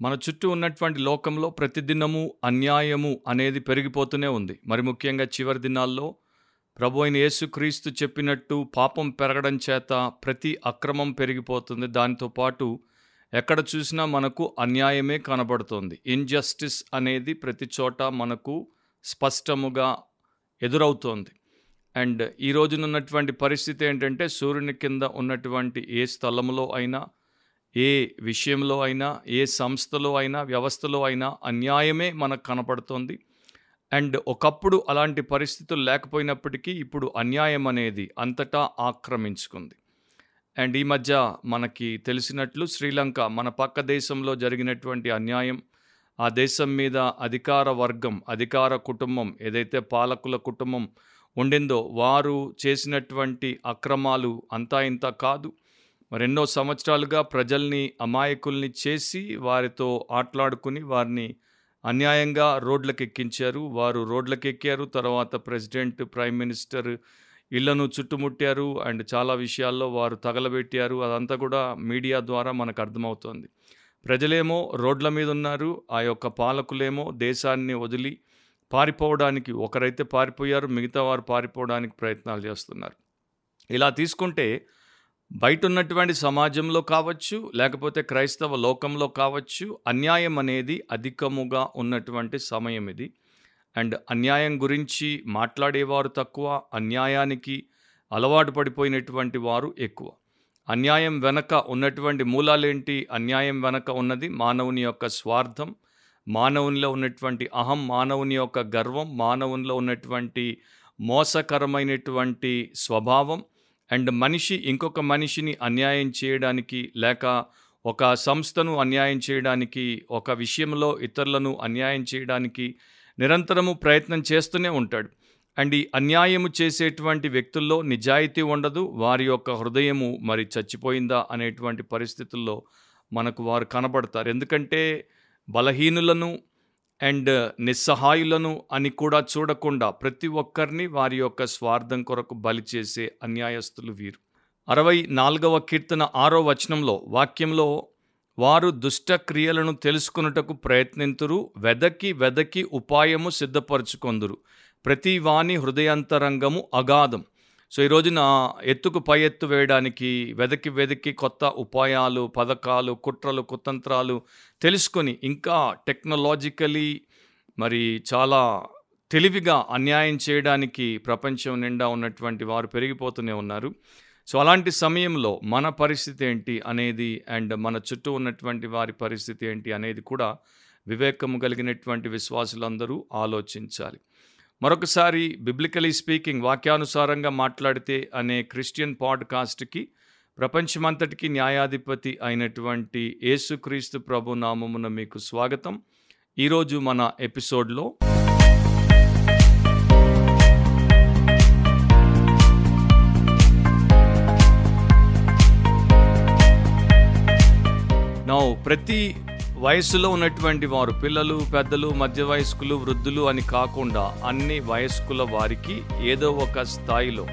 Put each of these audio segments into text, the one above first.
మన చుట్టూ ఉన్నటువంటి లోకంలో ప్రతిదినము అన్యాయము అనేది పెరిగిపోతూనే ఉంది. మరి ముఖ్యంగా చివరి దినాల్లో ప్రభు అయిన యేసుక్రీస్తు చెప్పినట్టు పాపం పెరగడం చేత ప్రతి అక్రమం పెరిగిపోతుంది. దానితో పాటు ఎక్కడ చూసినా మనకు అన్యాయమే కనబడుతుంది. ఇన్జస్టిస్ అనేది ప్రతి చోట మనకు స్పష్టముగా ఎదురవుతోంది. అండ్ ఈ రోజునున్నటువంటి పరిస్థితి ఏంటంటే సూర్యుని కింద ఉన్నటువంటి ఏ స్థలంలో అయినా ఏ విషయంలో అయినా ఏ సంస్థలో అయినా వ్యవస్థలో అయినా అన్యాయమే మనకు కనపడుతోంది. అండ్ ఒకప్పుడు అలాంటి పరిస్థితులు లేకపోయినప్పటికీ ఇప్పుడు అన్యాయం అనేది అంతటా ఆక్రమించుకుంది. అండ్ ఈ మధ్య మనకి తెలిసినట్లు శ్రీలంక మన పక్క దేశంలో జరిగినటువంటి అన్యాయం ఆ దేశం మీద అధికార వర్గం అధికార కుటుంబం ఏదైతే పాలకుల కుటుంబం ఉండిందో వారు చేసినటువంటి అక్రమాలు అంతా ఇంత కాదు. మరెన్నో సంవత్సరాలుగా ప్రజల్ని అమాయకుల్ని చేసి వారితో ఆటలాడుకుని వారిని అన్యాయంగా రోడ్లకెక్కించారు. వారు రోడ్లకెక్కారు. తర్వాత ప్రెసిడెంట్ ప్రైమ్ మినిస్టర్ ఇళ్ళను చుట్టుముట్టారు. అండ్ చాలా విషయాల్లో వారు తగలబెట్టారు. అదంతా కూడా మీడియా ద్వారా మనకు అర్థమవుతోంది. ప్రజలేమో రోడ్ల మీద ఉన్నారు. ఆ యొక్క పాలకులేమో దేశాన్ని వదిలి పారిపోవడానికి ఒకరైతే పారిపోయారు మిగతా వారు పారిపోవడానికి ప్రయత్నాలు చేస్తున్నారు. ఇలా తీసుకుంటే బయట ఉన్నటువంటి సమాజంలో కావచ్చు లేకపోతే క్రైస్తవ లోకంలో కావచ్చు అన్యాయం అనేది అధికముగా ఉన్నటువంటి సమయం ఇది. అండ్ అన్యాయం గురించి మాట్లాడేవారు తక్కువ అన్యాయానికి అలవాటు పడిపోయినటువంటి వారు ఎక్కువ. అన్యాయం వెనక ఉన్నటువంటి మూలాలేంటి? అన్యాయం వెనక ఉన్నది మానవుని యొక్క స్వార్థం మానవునిలో ఉన్నటువంటి అహం మానవుని యొక్క గర్వం మానవునిలో ఉన్నటువంటి మోసకరమైనటువంటి స్వభావం అండ్ మనిషి ఇంకొక మనిషిని అన్యాయం చేయడానికి లేక ఒక సంస్థను అన్యాయం చేయడానికి ఒక విషయంలో ఇతరులను అన్యాయం చేయడానికి నిరంతరము ప్రయత్నం చేస్తూనే ఉంటాడు. అండ్ ఈ అన్యాయము చేసేటువంటి వ్యక్తుల్లో నిజాయితీ ఉండదు వారి యొక్క హృదయము మరి చచ్చిపోయిందా అనేటువంటి పరిస్థితుల్లో మనకు వారు కనబడతారు. ఎందుకంటే బలహీనులను అండ్ నిస్సహాయులను అని కూడా చూడకుండా ప్రతి ఒక్కరిని వారి యొక్క స్వార్థం కొరకు బలి చేసే అన్యాయస్తులు వీరు. అరవై నాలుగవ కీర్తన ఆరో వచనంలో వాక్యంలో వారు దుష్ట క్రియలను తెలుసుకున్నటకు ప్రయత్నింతురు వెదకి వెదకి ఉపాయము సిద్ధపరచుకొందురు. ప్రతి వాని హృదయాంతరంగము అగాధం. సో ఈ రోజున ఎత్తుకు పై ఎత్తు వేయడానికి వెదకి వెదకి కొత్త ఉపాయాలు పథకాలు కుట్రలు కుతంత్రాలు తెలుసుకొని ఇంకా టెక్నాలజికలీ మరి చాలా తెలివిగా అన్యాయం చేయడానికి ప్రపంచం నిండా ఉన్నటువంటి వారు పెరిగిపోతూనే ఉన్నారు. సో అలాంటి సమయంలో మన పరిస్థితి ఏంటి అనేది అండ్ మన చుట్టూ ఉన్నటువంటి వారి పరిస్థితి ఏంటి అనేది కూడా వివేకము కలిగినటువంటి విశ్వాసులందరూ ఆలోచించాలి. మరొకసారి బిబ్లికలీ స్పీకింగ్ వాక్యానుసారంగా మాట్లాడితే అనే క్రిస్టియన్ పాడ్కాస్ట్కి ప్రపంచమంతటికి న్యాయాధిపతి అయినటువంటి యేసుక్రీస్తు ప్రభు నామమున మీకు స్వాగతం. ఈరోజు మన ఎపిసోడ్లో నౌ ప్రతి వయసులో ఉన్నటువంటి వారు పిల్లలు పెద్దలు మధ్య వయస్కులు వృద్ధులు అని కాకుండా అన్ని వయస్కుల వారికి ఏదో ఒక స్థాయిలో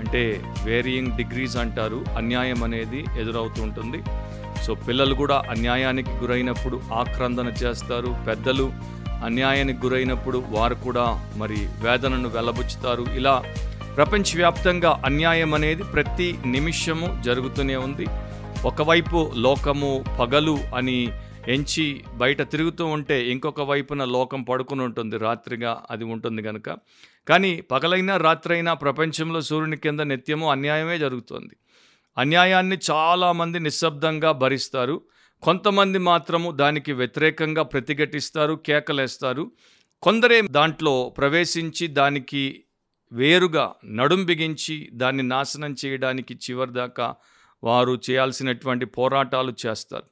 అంటే వేరియింగ్ డిగ్రీస్ అంటారు అన్యాయం అనేది ఎదురవుతూ ఉంటుంది. సో పిల్లలు కూడా అన్యాయానికి గురైనప్పుడు ఆక్రందన చేస్తారు. పెద్దలు అన్యాయానికి గురైనప్పుడు వారు కూడా మరి వేదనను వెలబుచ్చుతారు. ఇలా ప్రపంచవ్యాప్తంగా అన్యాయం అనేది ప్రతి నిమిషము జరుగుతూనే ఉంది. ఒకవైపు లోకము పగలు అని ఎంచి బయట తిరుగుతూ ఉంటే ఇంకొక వైపున లోకం పడుకుని ఉంటుంది రాత్రిగా అది ఉంటుంది కనుక కానీ పగలైనా రాత్రైనా ప్రపంచంలో సూర్యుని కింద నిత్యము అన్యాయమే జరుగుతుంది. అన్యాయాన్ని చాలామంది నిశ్శబ్దంగా భరిస్తారు. కొంతమంది మాత్రము దానికి వ్యతిరేకంగా ప్రతిఘటిస్తారు కేకలేస్తారు. కొందరే దాంట్లో ప్రవేశించి దానికి వేరుగా నడుం బిగించి దాన్ని నాశనం చేయడానికి చివరిదాకా వారు చేయాల్సినటువంటి పోరాటాలు చేస్తారు.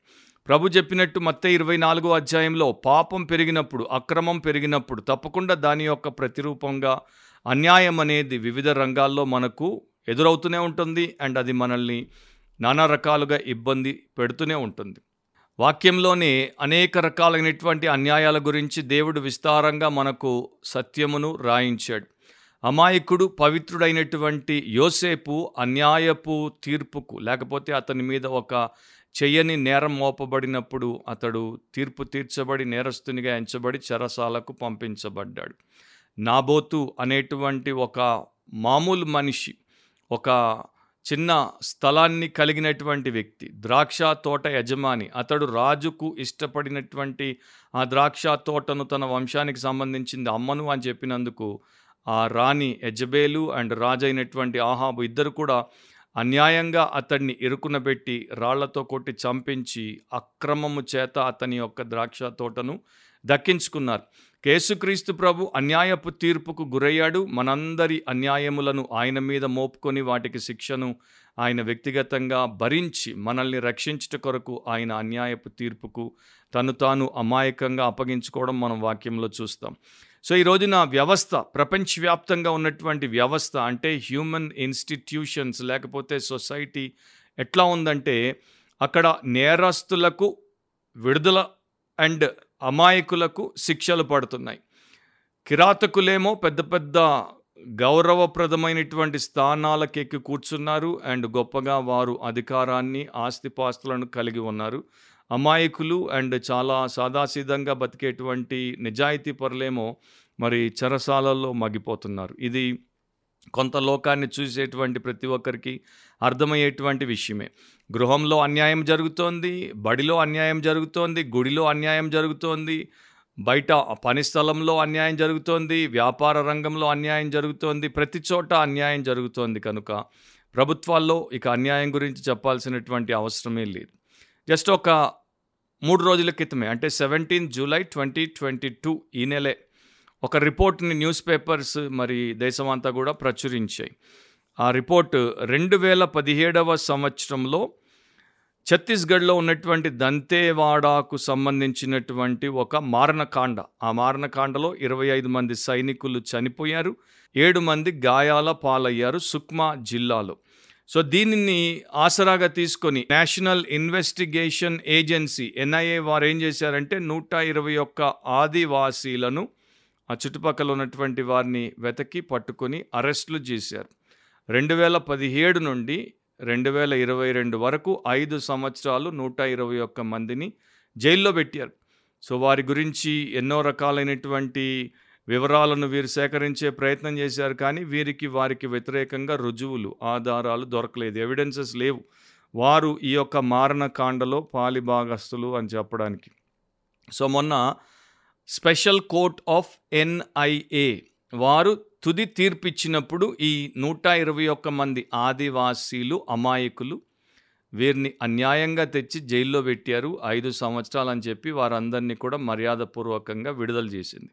ప్రభు చెప్పినట్టు మత్త ఇరవై నాలుగో అధ్యాయంలో పాపం పెరిగినప్పుడు అక్రమం పెరిగినప్పుడు తప్పకుండా దాని యొక్క ప్రతిరూపంగా అన్యాయం అనేది వివిధ రంగాల్లో మనకు ఎదురవుతూనే ఉంటుంది. అండ్ అది మనల్ని నానా రకాలుగా ఇబ్బంది పెడుతూనే ఉంటుంది. వాక్యంలోనే అనేక రకాలైనటువంటి అన్యాయాల గురించి దేవుడు విస్తారంగా మనకు సత్యమును రాయించాడు. అమాయకుడు పవిత్రుడైనటువంటి యోసేపు అన్యాయపు తీర్పుకు లేకపోతే అతని మీద ఒక చెయ్యని నేరం మోపబడినప్పుడు అతడు తీర్పు తీర్చబడి నేరస్తునిగా ఎంచబడి చెరసాలకు పంపించబడ్డాడు. నాబోతు అనేటువంటి ఒక మామూలు మనిషి ఒక చిన్న స్థలాన్ని కలిగినటువంటి వ్యక్తి ద్రాక్ష తోట యజమాని అతడు రాజుకు ఇష్టపడినటువంటి ఆ ద్రాక్ష తోటను తన వంశానికి సంబంధించింది అమ్మను అని చెప్పినందుకు ఆ రాణి యజబేలు అండ్ రాజు అయినటువంటి ఆహాబు ఇద్దరు కూడా అన్యాయంగా అతన్ని ఇరుకునబెట్టి రాళ్ళతో కొట్టి చంపించి అక్రమము చేత అతని యొక్క ద్రాక్ష తోటను దక్కించుకున్నారు. కేసుక్రీస్తు ప్రభు అన్యాయపు తీర్పుకు గురయ్యాడు. మనందరి అన్యాయములను ఆయన మీద మోపుకొని వాటికి శిక్షను ఆయన వ్యక్తిగతంగా భరించి మనల్ని రక్షించుట కొరకు ఆయన అన్యాయపు తీర్పుకు తను తాను అమాయకంగా అప్పగించుకోవడం మనం వాక్యంలో చూస్తాం. సో ఈ రోజున వ్యవస్థ ప్రపంచవ్యాప్తంగా ఉన్నటువంటి వ్యవస్థ అంటే హ్యూమన్ ఇన్స్టిట్యూషన్స్ లేకపోతే సొసైటీ ఎట్లా ఉందంటే అక్కడ నేరస్తులకు విడుదల అండ్ అమాయకులకు శిక్షలు పడుతున్నాయి. కిరాతకులేమో పెద్ద పెద్ద గౌరవప్రదమైనటువంటి స్థానాలకెక్కి కూర్చున్నారు అండ్ గొప్పగా వారు అధికారాన్ని ఆస్తిపాస్తులను కలిగి ఉన్నారు. అమాయకులు అండ్ చాలా సాదాసీదంగా బతికేటువంటి నిజాయితీ పరులేమో మరి చెరసాలల్లో మగ్గిపోతున్నారు. ఇది కొంత లోకాన్ని చూసేటువంటి ప్రతి ఒక్కరికి అర్థమయ్యేటువంటి విషయమే. గృహంలో అన్యాయం జరుగుతోంది బడిలో అన్యాయం జరుగుతోంది గుడిలో అన్యాయం జరుగుతోంది బయట పని స్థలంలో అన్యాయం జరుగుతోంది వ్యాపార రంగంలో అన్యాయం జరుగుతోంది ప్రతి చోట అన్యాయం జరుగుతోంది కనుక ప్రభుత్వాల్లో ఇక అన్యాయం గురించి చెప్పాల్సినటువంటి అవసరమే లేదు. జస్ట్ ఒక మూడు రోజుల క్రితమే అంటే seventeen July twenty twenty two ఈ నెలే ఒక రిపోర్ట్ని న్యూస్ పేపర్స్ మరి దేశమంతా కూడా ప్రచురించాయి. ఆ రిపోర్ట్ రెండు వేల పదిహేడవ సంవత్సరంలో ఛత్తీస్గఢ్లో ఉన్నటువంటి దంతేవాడాకు సంబంధించినటువంటి ఒక మారణకాండ. ఆ మారణకాండలో ఇరవై ఐదు మంది సైనికులు చనిపోయారు ఏడు మంది గాయాల పాలయ్యారు సుక్మా జిల్లాలో. సో దీనిని ఆసరాగా తీసుకొని నేషనల్ ఇన్వెస్టిగేషన్ ఏజెన్సీ ఎన్ఐఏ వారు ఏం చేశారంటే నూట ఇరవై ఒక్క ఆదివాసీలను ఆ చుట్టుపక్కల ఉన్నటువంటి వారిని వెతకి పట్టుకొని అరెస్టులు చేశారు. రెండు వేల పదిహేడు నుండి రెండు వేల ఇరవై రెండు వరకు ఐదు సంవత్సరాలు నూట ఇరవై ఒక్క మందిని జైల్లో పెట్టారు. సో వారి గురించి ఎన్నో రకాలైనటువంటి వివరాలను వీరు సేకరించే ప్రయత్నం చేశారు కానీ వీరికి వారికి వ్యతిరేకంగా రుజువులు ఆధారాలు దొరకలేదు. ఎవిడెన్సెస్ లేవు. వారు ఈ యొక్క మారణకాండలో పాలిభాగస్తులు అని చెప్పడానికి. సో మొన్న స్పెషల్ కోర్ట్ ఆఫ్ ఎన్ఐఏ వారు తుది తీర్పిచ్చినప్పుడు ఈ నూట ఇరవై ఒక్క మంది ఆదివాసీలు అమాయకులు వీరిని అన్యాయంగా తెచ్చి జైల్లో పెట్టారు. ఐదు సంవత్సరాలు అని చెప్పి వారందరినీ కూడా మర్యాదపూర్వకంగా విడుదల చేసింది.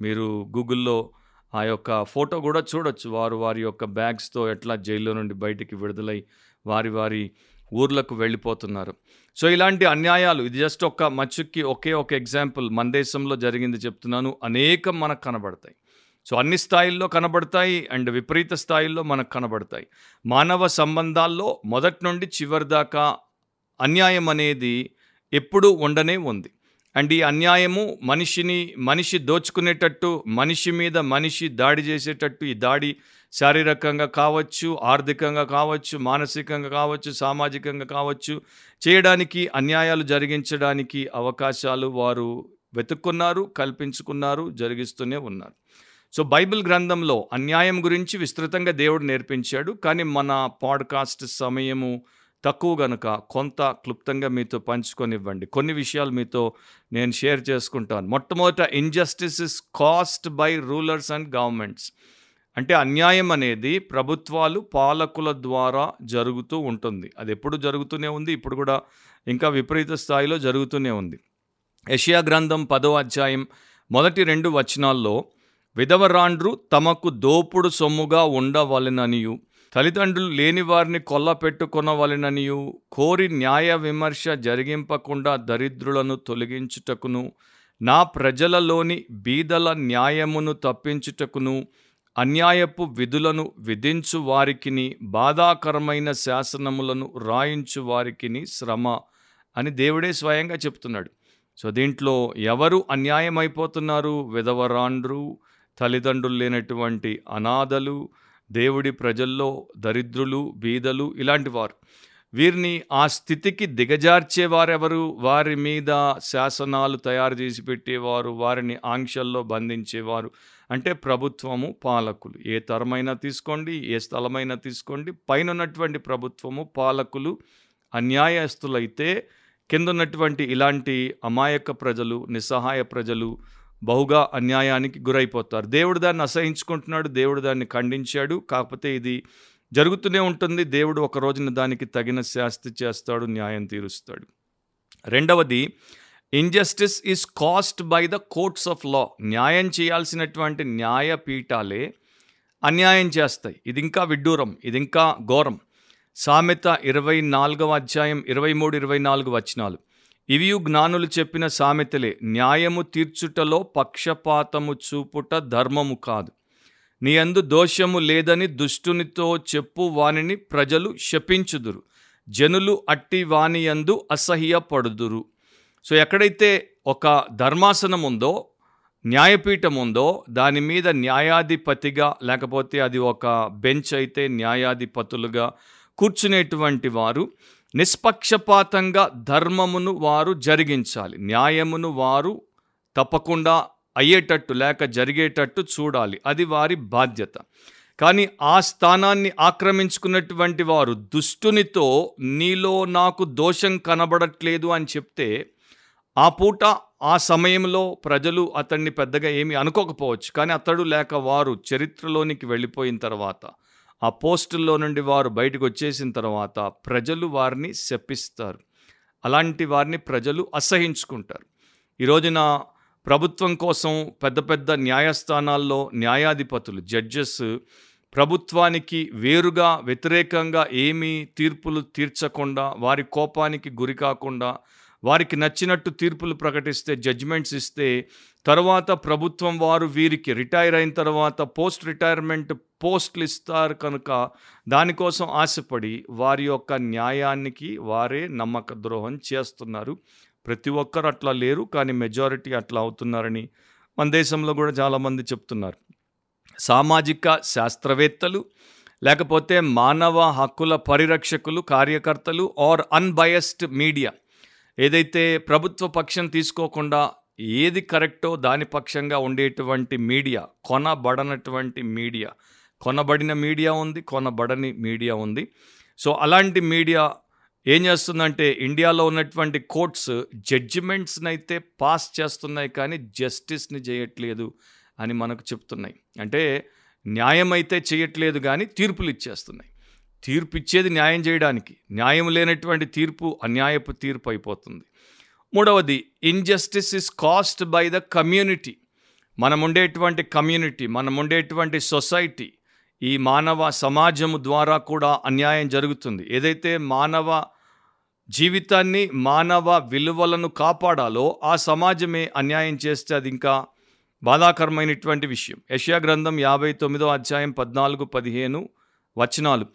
మీరు గూగుల్లో ఆ యొక్క ఫోటో కూడా చూడొచ్చు. వారు వారి యొక్క బ్యాగ్స్తో ఎట్లా జైల్లో నుండి బయటికి విడుదలై వారి వారి ఊర్లకు వెళ్ళిపోతున్నారు. సో ఇలాంటి అన్యాయాలు ఇది జస్ట్ ఒక మచ్చుక్కి ఒకే ఒక ఎగ్జాంపుల్. మన దేశంలో జరిగింది చెప్తున్నాను అనేకం మనకు కనబడతాయి. సో అన్ని స్థాయిల్లో కనబడతాయి అండ్ విపరీత స్థాయిల్లో మనకు కనబడతాయి. మానవ సంబంధాల్లో మొదటి నుండి చివరి దాకా అన్యాయం అనేది ఎప్పుడూ ఉండనే ఉంది. అండ్ ఈ అన్యాయము మనిషిని మనిషి దోచుకునేటట్టు మనిషి మీద మనిషి దాడి చేసేటట్టు ఈ దాడి శారీరకంగా కావచ్చు ఆర్థికంగా కావచ్చు మానసికంగా కావచ్చు సామాజికంగా కావచ్చు చేయడానికి అన్యాయాలు జరిగించడానికి అవకాశాలు వారు వెతుక్కున్నారు కల్పించుకున్నారు జరిగిస్తూనే ఉన్నారు. సో బైబిల్ గ్రంథంలో అన్యాయం గురించి విస్తృతంగా దేవుడు నేర్పించాడు. కానీ మన పాడ్కాస్ట్ సమయము తక్కువ గనుక కొంత క్లుప్తంగా మీతో పంచుకొనివ్వండి. కొన్ని విషయాలు మీతో నేను షేర్ చేసుకుంటాను. మొట్టమొదట injustice is caused by rulers and governments అంటే అన్యాయం అనేది ప్రభుత్వాలు పాలకుల ద్వారా జరుగుతూ ఉంటుంది. అది ఎప్పుడు జరుగుతూనే ఉంది ఇప్పుడు కూడా ఇంకా విపరీత స్థాయిలో జరుగుతూనే ఉంది. యషియా గ్రంథం పదో అధ్యాయం మొదటి రెండు వచనాల్లో విధవరాండ్రు తమకు దోపుడు సొమ్ముగా ఉండవలెననియు తల్లిదండ్రులు లేని వారిని కొల్లపెట్టుకొనవలెననియు కోరి న్యాయ విమర్శ జరిగింపకుండా దరిద్రులను తొలగించుటకును నా ప్రజలలోని బీదల న్యాయమును తప్పించుటకును అన్యాయపు విధులను విధించు వారికిని బాధాకరమైన శాసనములను రాయించు వారికిని శ్రమ అని దేవుడే స్వయంగా చెప్తున్నాడు. సో దీంట్లో ఎవరు అన్యాయమైపోతున్నారు? విధవరాండ్రు తల్లిదండ్రులు లేనటువంటి అనాథలు దేవుడి ప్రజల్లో దరిద్రులు బీదలు ఇలాంటి వారు. వీరిని ఆ స్థితికి దిగజార్చేవారెవరు వారి మీద శాసనాలు తయారు చేసి పెట్టేవారు వారిని ఆంక్షల్లో బంధించేవారు. అంటే ప్రభుత్వము పాలకులు. ఏ తరమైనా తీసుకోండి ఏ స్థలమైనా తీసుకోండి పైన ఉన్నటువంటి ప్రభుత్వము పాలకులు అన్యాయస్తులైతే కింద ఉన్నటువంటి ఇలాంటి అమాయక ప్రజలు నిస్సహాయ ప్రజలు బహుగా అన్యాయానికి గురైపోతారు. దేవుడు దాన్ని అసహించుకుంటున్నాడు దేవుడు దాన్ని ఖండించాడు. కాకపోతే ఇది జరుగుతూనే ఉంటుంది. దేవుడు ఒక రోజున దానికి తగిన శాస్తి చేస్తాడు న్యాయం తీరుస్తాడు. రెండవది injustice is caused by the courts of law న్యాయం చేయాల్సినటువంటి న్యాయపీఠాలే అన్యాయం చేస్తాయి. ఇది ఇంకా విడ్డూరం ఇది ఇంకా ఘోరం. సామెత ఇరవై నాలుగవ అధ్యాయం ఇరవై మూడు ఇరవై నాలుగు వచనాలు. ఇవియు జ్ఞానులు చెప్పిన సామెతలే న్యాయము తీర్చుటలో పక్షపాతము చూపుట ధర్మము కాదు. నీ అందు దోషము లేదని దుష్టునితో చెప్పు వానిని ప్రజలు శపించుదురు. జనులు అట్టి వాని యందు అసహ్యపడుదురు. సో ఎక్కడైతే ఒక ధర్మాసనం ఉందో న్యాయపీఠం ఉందో దాని మీద న్యాయాధిపతిగా లేకపోతే అది ఒక బెంచ్ అయితే న్యాయాధిపతులుగా కూర్చునేటువంటి వారు నిష్పక్షపాతంగా ధర్మమును వారు జరిగించాలి. న్యాయమును వారు తప్పకుండా అయ్యేటట్టు లేక జరిగేటట్టు చూడాలి. అది వారి బాధ్యత. కానీ ఆ స్థానాన్ని ఆక్రమించుకున్నటువంటి వారు దుష్టునితో నీలో నాకు దోషం కనబడట్లేదు అని చెప్తే ఆ పూట ఆ సమయంలో ప్రజలు అతన్ని పెద్దగా ఏమి అనుకోకపోవచ్చు. కానీ అతడు లేక వారు చరిత్రలోనికి వెళ్ళిపోయిన తర్వాత ఆ పోస్టుల్లో నుండి వారు బయటకు వచ్చేసిన తర్వాత ప్రజలు వారిని శపిస్తారు. అలాంటి వారిని ప్రజలు అసహించుకుంటారు. ఈ రోజున ప్రభుత్వం కోసం పెద్ద పెద్ద న్యాయస్థానాల్లో న్యాయాధిపతులు జడ్జెస్ ప్రభుత్వానికి వేరుగా వ్యతిరేకంగా ఏమీ తీర్పులు తీర్చకుండా వారి కోపానికి గురి కాకుండా వారికి నచ్చినట్టు తీర్పులు ప్రకటిస్తే జడ్జిమెంట్స్ ఇస్తే తర్వాత ప్రభుత్వం వారు వీరికి రిటైర్ అయిన తర్వాత పోస్ట్ రిటైర్మెంట్ పోస్టులు ఇస్తారు కనుక దానికోసం ఆశపడి వారి యొక్క న్యాయానికి వారే నమ్మక ద్రోహం చేస్తున్నారు. ప్రతి ఒక్కరు అట్లా లేరు కానీ మెజారిటీ అట్లా అవుతున్నారని మన దేశంలో కూడా చాలామంది చెప్తున్నారు. సామాజిక శాస్త్రవేత్తలు లేకపోతే మానవ హక్కుల పరిరక్షకులు కార్యకర్తలు ఆర్ అన్బయస్డ్ మీడియా ఏదైతే ప్రభుత్వ పక్షం తీసుకోకుండా ఏది కరెక్టో దాని పక్షంగా ఉండేటువంటి మీడియా కొనబడనటువంటి మీడియా. కొనబడిన మీడియా ఉంది కొనబడని మీడియా ఉంది. సో అలాంటి మీడియా ఏం చేస్తుందంటే ఇండియాలో ఉన్నటువంటి కోర్ట్స్ జడ్జిమెంట్స్ని అయితే పాస్ చేస్తున్నాయి కానీ జస్టిస్ని చేయట్లేదు అని మనకు చెప్తున్నాయి. అంటే న్యాయం అయితే చేయట్లేదు కానీ తీర్పులు ఇచ్చేస్తున్నాయి. తీర్పు ఇచ్చేది న్యాయం చేయడానికి. న్యాయం లేనటువంటి తీర్పు అన్యాయపు తీర్పు అయిపోతుంది. మూడవది injustice is caused by the community మనం ఉండేటువంటి కమ్యూనిటీ మనం ఉండేటువంటి సొసైటీ ఈ మానవ సమాజము ద్వారా కూడా అన్యాయం జరుగుతుంది. ఏదైతే మానవ జీవితాన్ని మానవ విలువలను కాపాడాలో ఆ సమాజమే అన్యాయం చేస్తే అది ఇంకా బాధాకరమైనటువంటి విషయం. యష్యా గ్రంథం యాభై తొమ్మిదో అధ్యాయం పద్నాలుగు పదిహేను వచనాలు.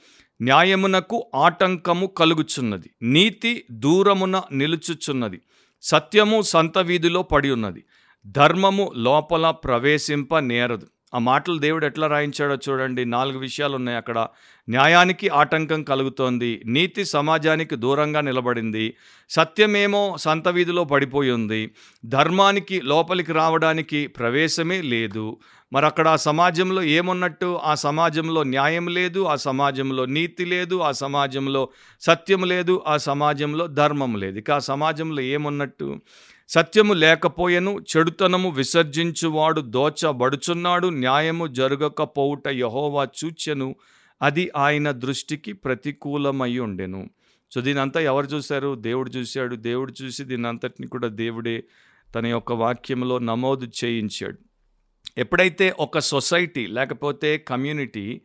న్యాయమునకు ఆటంకము కలుగుచున్నది నీతి దూరమున నిలుచుచున్నది. సత్యము సంత వీధిలో పడి ఉన్నది. ధర్మము లోపల ప్రవేశింప నేరదు. ఆ మాటలు దేవుడు ఎట్లా రాయించాడో చూడండి. నాలుగు విషయాలు ఉన్నాయి అక్కడ. న్యాయానికి ఆటంకం కలుగుతోంది. నీతి సమాజానికి దూరంగా నిలబడింది. సత్యమేమో సంత వీధిలో పడిపోయి ఉంది. ధర్మానికి లోపలికి రావడానికి ప్రవేశమే లేదు. మరి అక్కడ ఆ సమాజంలో ఏమున్నట్టు? ఆ సమాజంలో న్యాయం లేదు ఆ సమాజంలో నీతి లేదు ఆ సమాజంలో సత్యం లేదు ఆ సమాజంలో ధర్మం లేదు. ఇక ఆ సమాజంలో ఏమున్నట్టు? సత్యము లేకపోయెను చెడుతనము విసర్జించువాడు దోచబడుచున్నాడు న్యాయము జరగకపోవుట యహోవా చూచెను అది ఆయన దృష్టికి ప్రతికూలమై ఉండెను. సో దీనంతా ఎవరు చూశారు? దేవుడు చూశాడు. దేవుడు చూసి దీనంతటిని కూడా దేవుడే తన యొక్క వాక్యంలో నమోదు చేయించాడు. ఎప్పుడైతే ఒక సొసైటీ లేకపోతే కమ్యూనిటీ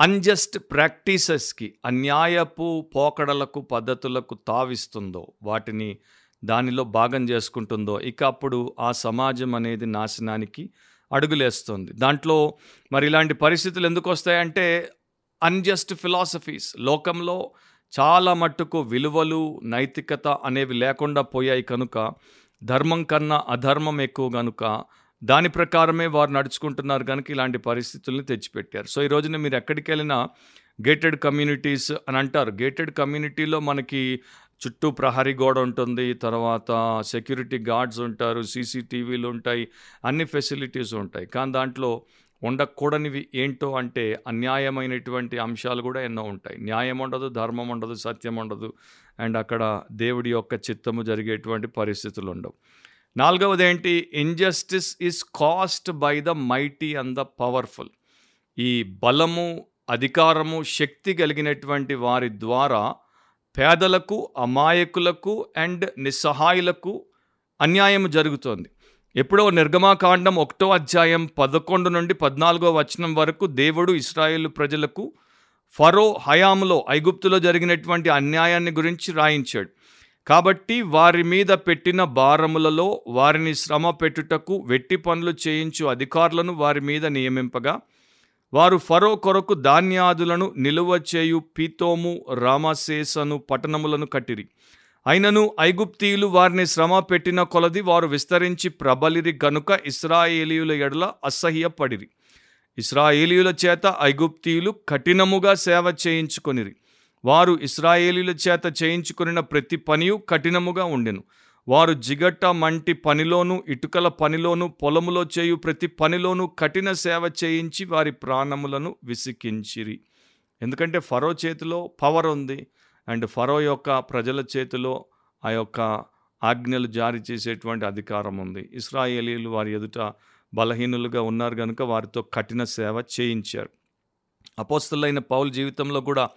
అన్జస్ట్ ప్రాక్టీసెస్కి అన్యాయపు పోకడలకు పద్ధతులకు తావిస్తుందో వాటిని దానిలో భాగం చేసుకుంటుందో ఇక అప్పుడు ఆ సమాజం అనేది నాశనానికి అడుగులేస్తుంది. దాంట్లో మరి ఇలాంటి పరిస్థితులు ఎందుకు వస్తాయంటే అన్జస్ట్ ఫిలాసఫీస్. లోకంలో చాలా మట్టుకు విలువలు నైతికత అనేవి లేకుండా పోయాయి కనుక ధర్మం కన్నా అధర్మం ఎక్కువ కనుక దాని ప్రకారమే వారు నడుచుకుంటున్నారు కనుక ఇలాంటి పరిస్థితుల్ని తెచ్చిపెట్టారు. సో ఈ రోజున మీరు ఎక్కడికి వెళ్ళినా గేటెడ్ కమ్యూనిటీస్ అని అంటారు. గేటెడ్ కమ్యూనిటీలో మనకి చుట్టూ ప్రహరీ గోడ ఉంటుంది. తర్వాత సెక్యూరిటీ గార్డ్స్ ఉంటారు సీసీటీవీలు ఉంటాయి అన్ని ఫెసిలిటీస్ ఉంటాయి. కానీ దాంట్లో ఉండకూడనివి ఏంటో అంటే అన్యాయమైనటువంటి అంశాలు కూడా ఎన్నో ఉంటాయి. న్యాయం ఉండదు ధర్మం ఉండదు సత్యం ఉండదు. అండ్ అక్కడ దేవుడి యొక్క చిత్తము జరిగేటువంటి పరిస్థితులు ఉండవు. నాలుగవది ఏంటి injustice is caused by the mighty and the powerful ఈ బలము అధికారము శక్తి కలిగినటువంటి వారి ద్వారా పేదలకు అమాయకులకు అండ్ నిస్సహాయులకు అన్యాయం జరుగుతోంది. ఎప్పుడో నిర్గమాకాండం ఒకటో అధ్యాయం పదకొండు నుండి పద్నాలుగో వచనం వరకు దేవుడు ఇస్రాయేల్ ప్రజలకు ఫరో హయాంలో ఐగుప్తులో జరిగినటువంటి అన్యాయాన్ని గురించి రాయించాడు. కాబట్టి వారి మీద పెట్టిన భారములలో వారిని శ్రమ పెట్టుటకు వెట్టి పనులు చేయించు అధికారులను వారి మీద నియమింపగా వారు ఫరో కొరకు ధాన్యాదులను నిలువ చేయు పీతోము రామశేషను పట్టణములను కట్టిరి. అయినను ఐగుప్తీయులు వారిని శ్రమ పెట్టిన కొలది వారు విస్తరించి ప్రబలిరి గనుక ఇస్రాయేలీయుల ఎడల అసహ్యపడిరి. ఇస్రాయేలీయుల చేత ఐగుప్తీయులు కఠినముగా సేవ చేయించుకొనిరి. వారు ఇస్రాయేలీల చేత చేయించుకున్న ప్రతి పనియు కఠినముగా ఉండెను. వారు జిగట్ట మంటి పనిలోను ఇటుకల పనిలోను పొలములో చేయు ప్రతి పనిలోను కఠిన సేవ చేయించి వారి ప్రాణములను విసికించిరి. ఎందుకంటే ఫరో చేతిలో పవర్ ఉంది అండ్ ఫరో యొక్క ప్రజల చేతిలో ఆ యొక్క ఆజ్ఞలు జారీ చేసేటువంటి అధికారం ఉంది. ఇస్రాయేలీలు వారి ఎదుట బలహీనులుగా ఉన్నారు కనుక వారితో కఠిన సేవ చేయించారు. అపోస్తులైన పౌల్ జీవితంలో కూడా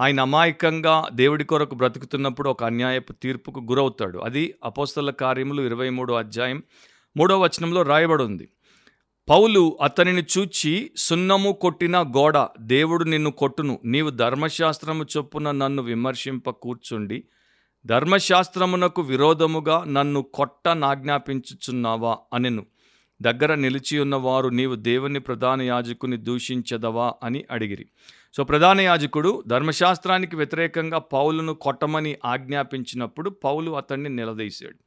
ఆయన అమాయకంగా దేవుడి కొరకు బ్రతుకుతున్నప్పుడు ఒక అన్యాయపు తీర్పుకు గురవుతాడు. అది అపోస్తల కార్యములు ఇరవై మూడో అధ్యాయం మూడో వచనంలో రాయబడి ఉంది పౌలు అతనిని చూచి సున్నము కొట్టిన గోడ దేవుడు నిన్ను కొట్టును. నీవు ధర్మశాస్త్రము చొప్పున నన్ను విమర్శింప కూర్చుండి ధర్మశాస్త్రమునకు విరోధముగా నన్ను కొట్ట నాజ్ఞాపించుచున్నావా అనెను. దగ్గర నిలిచి ఉన్నవారు నీవు దేవుని ప్రధాన యాజకుని దూషించదవా అని అడిగిరి. సో ప్రధాన యాజకుడు ధర్మశాస్త్రానికి వ్యతిరేకంగా పౌలును కొట్టమని ఆజ్ఞాపించినప్పుడు పౌలు అతన్ని నిలదీశాడు.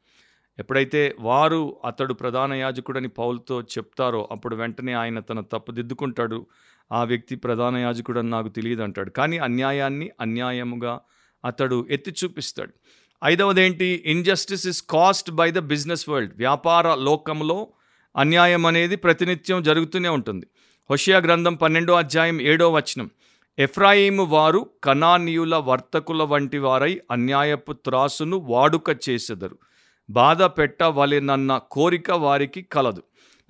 ఎప్పుడైతే వారు అతడు ప్రధాన యాజకుడని పౌలుతో చెప్తారో అప్పుడు వెంటనే ఆయన తన తప్పు దిద్దుకుంటాడు. ఆ వ్యక్తి ప్రధాన యాజకుడు అని నాకు తెలియదు అంటాడు కానీ అన్యాయాన్ని అన్యాయముగా అతడు ఎత్తి చూపిస్తాడు. ఐదవది ఏంటి injustice is caused by the business world వ్యాపార లోకంలో అన్యాయం అనేది ప్రతినిత్యం జరుగుతూనే ఉంటుంది. హోషియా గ్రంథం పన్నెండో అధ్యాయం ఏడో వచనం. ఎఫ్రాయిము వారు కనానీయుల వర్తకుల వంటి వారై అన్యాయపు త్రాసును వాడుక చేసెదరు. బాధ పెట్టవలెనన్న కోరిక వారికి కలదు.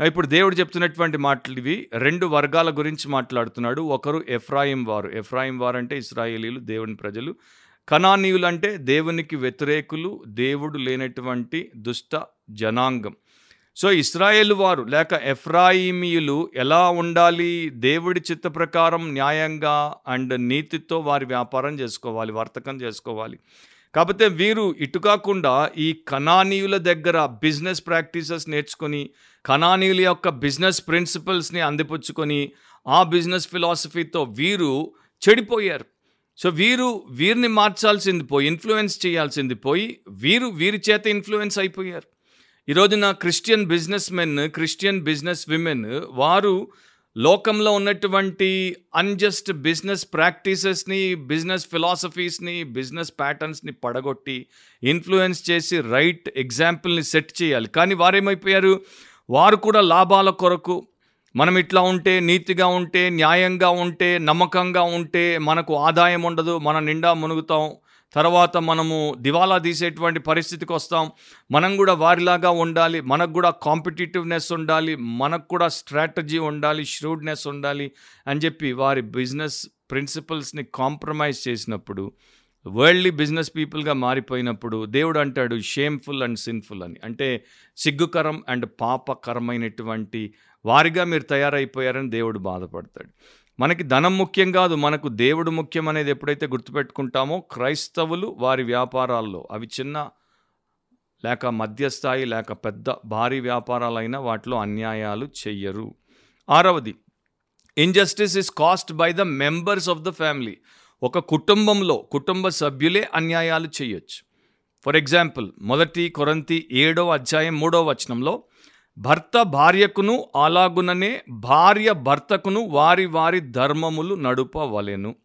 ఇప్పుడు దేవుడు చెప్తున్నటువంటి మాటలు ఇవి రెండు వర్గాల గురించి మాట్లాడుతున్నాడు. ఒకరు ఎఫ్రాయిం వారు. ఎఫ్రాయిం వారు అంటే ఇస్రాయేలీలు దేవుని ప్రజలు. కనానీయులు అంటే దేవునికి వ్యతిరేకులు దేవుడు లేనటువంటి దుష్ట జనాంగం. సో ఇస్రాయేల్ వారు లేక ఎఫ్రాయిమీయులు ఎలా ఉండాలి? దేవుడి చిత్త ప్రకారం న్యాయంగా అండ్ నీతితో వారి వ్యాపారం చేసుకోవాలి వర్తకం చేసుకోవాలి. కాకపోతే వీరు ఇటు కాకుండా ఈ కణానీయుల దగ్గర బిజినెస్ ప్రాక్టీసెస్ నేర్చుకొని కణానీయుల యొక్క బిజినెస్ ప్రిన్సిపల్స్ని అందిపుచ్చుకొని ఆ బిజినెస్ ఫిలాసఫీతో వీరు చెడిపోయారు. సో వీరు వీరిని మార్చాల్సింది పోయి ఇన్ఫ్లుయెన్స్ చేయాల్సింది పోయి వీరు వీరి చేత ఇన్ఫ్లుయెన్స్ అయిపోయారు. ఈరోజున Christian business men Christian business women వారు లోకంలో ఉన్నటువంటి అన్జస్ట్ బిజినెస్ ప్రాక్టీసెస్ని బిజినెస్ ఫిలాసఫీస్ని బిజినెస్ ప్యాటర్న్స్ని పడగొట్టి ఇన్ఫ్లుయెన్స్ చేసి రైట్ ఎగ్జాంపుల్ని సెట్ చేయాలి. కానీ వారేమైపోయారు? వారు కూడా లాభాల కొరకు మనం ఇట్లా ఉంటే నీతిగా ఉంటే న్యాయంగా ఉంటే నమ్మకంగా ఉంటే మనకు ఆదాయం ఉండదు మన నిండా మునుగుతాం తర్వాత మనము దివాలా తీసేటువంటి పరిస్థితికి వస్తాం. మనం కూడా వారిలాగా ఉండాలి. మనకు కూడా కాంపిటేటివ్నెస్ ఉండాలి. మనకు కూడా స్ట్రాటజీ ఉండాలి. ష్రూడ్నెస్ ఉండాలి అని చెప్పి వారి బిజినెస్ ప్రిన్సిపల్స్ని కాంప్రమైజ్ చేసినప్పుడు వరల్డ్లీ బిజినెస్ పీపుల్గా మారిపోయినప్పుడు దేవుడు అంటాడు షేమ్ఫుల్ అండ్ సిన్ఫుల్ అని. అంటే సిగ్గుకరం అండ్ పాపకరమైనటువంటి వారిగా మీరు తయారైపోయారని దేవుడు బాధపడతాడు. మనకి ధనం ముఖ్యం కాదు మనకు దేవుడు ముఖ్యం అనేది ఎప్పుడైతే గుర్తుపెట్టుకుంటామో క్రైస్తవులు వారి వ్యాపారాల్లో అవి చిన్న లేక మధ్యస్థాయి లేక పెద్ద భారీ వ్యాపారాలైనా వాటిలో అన్యాయాలు చెయ్యరు. ఆరవది injustice is caused by the members of the family ఒక కుటుంబంలో కుటుంబ సభ్యులే అన్యాయాలు చేయొచ్చు ఫర్ ఎగ్జాంపుల్ మొదటి కొరంతి ఏడో అధ్యాయం మూడో వచనంలో భర్త భార్యకును అలాగుననే భార్య భర్తకును వారి వారి ధర్మములు నడుపవలెను.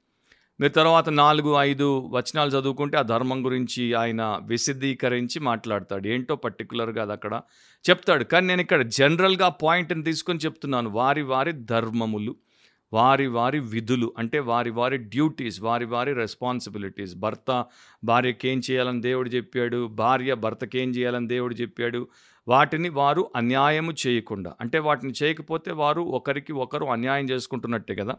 మీరు తర్వాత నాలుగు ఐదు వచనాలు చదువుకుంటే ఆ ధర్మం గురించి ఆయన విశదీకరించి మాట్లాడతాడు. ఏంటో పర్టికులర్గా అది అక్కడ చెప్తాడు. కానీ నేను ఇక్కడ జనరల్గా పాయింట్ని తీసుకొని చెప్తున్నాను. వారి వారి ధర్మములు. వారి వారి విధులు అంటే వారి వారి డ్యూటీస్ వారి వారి రెస్పాన్సిబిలిటీస్. భర్త భార్యకి ఏం చేయాలని దేవుడు చెప్పాడు భార్య భర్తకి ఏం చేయాలని దేవుడు చెప్పాడు. వాటిని వారు అన్యాయము చేయకుండా అంటే వాటిని చేయకపోతే వారు ఒకరికి ఒకరు అన్యాయం చేసుకుంటున్నట్టే కదా.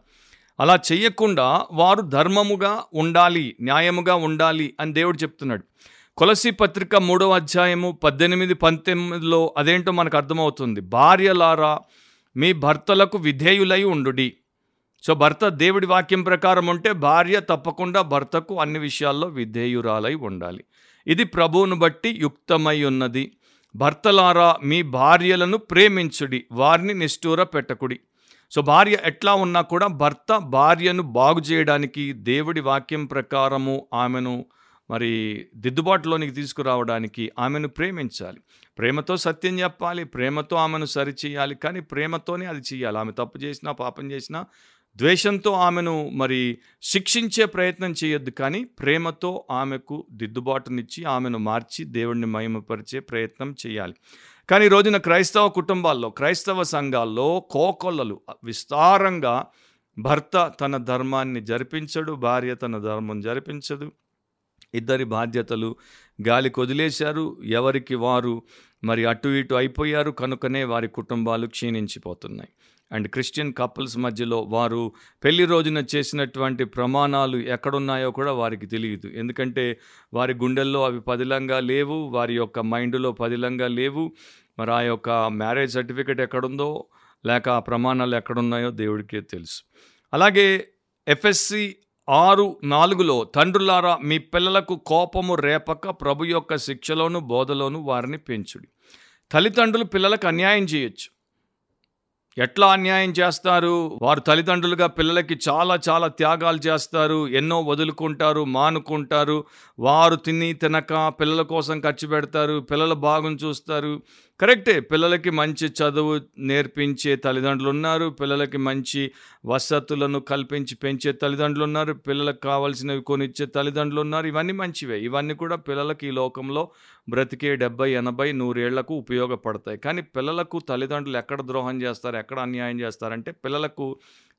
అలా చేయకుండా వారు ధర్మముగా ఉండాలి న్యాయముగా ఉండాలి అని దేవుడు చెప్తున్నాడు. కొలసి పత్రిక మూడవ అధ్యాయము పద్దెనిమిది పంతొమ్మిదిలో అదేంటో మనకు అర్థమవుతుంది. భార్యలారా మీ భర్తలకు విధేయులై ఉండుడి. సో భర్త దేవుడి వాక్యం ప్రకారం ఉంటే భార్య తప్పకుండా భర్తకు అన్ని విషయాల్లో విధేయురాలై ఉండాలి. ఇది ప్రభువును బట్టి యుక్తమై ఉన్నది. భర్తలారా మీ భార్యలను ప్రేమించుడి వారిని నిష్ఠూర పెట్టకుడి. సో భార్య ఎట్లా ఉన్నా కూడా భర్త భార్యను బాగు చేయడానికి దేవుడి వాక్యం ప్రకారము ఆమెను మరి దిద్దుబాటులోనికి తీసుకురావడానికి ఆమెను ప్రేమించాలి. ప్రేమతో సత్యం చెప్పాలి ప్రేమతో ఆమెను సరిచేయాలి కానీ ప్రేమతోనే అది చేయాలి. ఆమె తప్పు చేసినా పాపం చేసినా ద్వేషంతో ఆమెను మరి శిక్షించే ప్రయత్నం చేయొద్దు కానీ ప్రేమతో ఆమెకు దిద్దుబాటునిచ్చి ఆమెను మార్చి దేవుడిని మహిమపరిచే ప్రయత్నం చేయాలి. కానీ రోజున క్రైస్తవ కుటుంబాల్లో క్రైస్తవ సంఘాల్లో కోకొల్లలు విస్తారంగా భర్త తన ధర్మాన్ని జరిపించడు భార్య తన ధర్మం జరిపించదు. ఇద్దరి బాధ్యతలు గాలి కొదిలేశారు ఎవరికి వారు మరి అటు ఇటు అయిపోయారు కనుకనే వారి కుటుంబాలు క్షీణించిపోతున్నాయి. అండ్ క్రిస్టియన్ కపుల్స్ మధ్యలో వారు పెళ్ళి రోజున చేసినటువంటి ప్రమాణాలు ఎక్కడున్నాయో కూడా వారికి తెలియదు. ఎందుకంటే వారి గుండెల్లో అవి పదిలంగా లేవు వారి యొక్క మైండ్లో పదిలంగా లేవు. మరి ఆ యొక్క మ్యారేజ్ సర్టిఫికెట్ ఎక్కడుందో లేక ఆ ప్రమాణాలు ఎక్కడున్నాయో దేవుడికే తెలుసు. అలాగే ఎఫ్ఎస్సి ఆరు నాలుగులో తండ్రులారా మీ పిల్లలకు కోపము రేపక ప్రభు యొక్క శిక్షలోను బోధలోను వారిని పెంచుడి. తల్లిదండ్రులు పిల్లలకు అన్యాయం చేయొచ్చు. ఎట్లా అన్యాయం చేస్తారు? వారు తల్లిదండ్రులుగా పిల్లలకి చాలా చాలా త్యాగాలు చేస్తారు ఎన్నో వదులుకుంటారు మానుకుంటారు. వారు తిని తినక పిల్లల కోసం ఖర్చు పెడతారు పిల్లల బాగుని చూస్తారు. కరెక్టే. పిల్లలకి మంచి చదువు నేర్పించే తల్లిదండ్రులు ఉన్నారు పిల్లలకి మంచి వసతులను కల్పించి పెంచే తల్లిదండ్రులు ఉన్నారు పిల్లలకు కావాల్సినవి కొనిచ్చే తల్లిదండ్రులు ఉన్నారు ఇవన్నీ మంచివే. ఇవన్నీ కూడా పిల్లలకి ఈ లోకంలో బ్రతికే డెబ్బై ఎనభై నూరేళ్ళకు ఉపయోగపడతాయి. కానీ పిల్లలకు తల్లిదండ్రులు ఎక్కడ ద్రోహం చేస్తారు? ఎక్కడ అన్యాయం చేస్తారంటే పిల్లలకు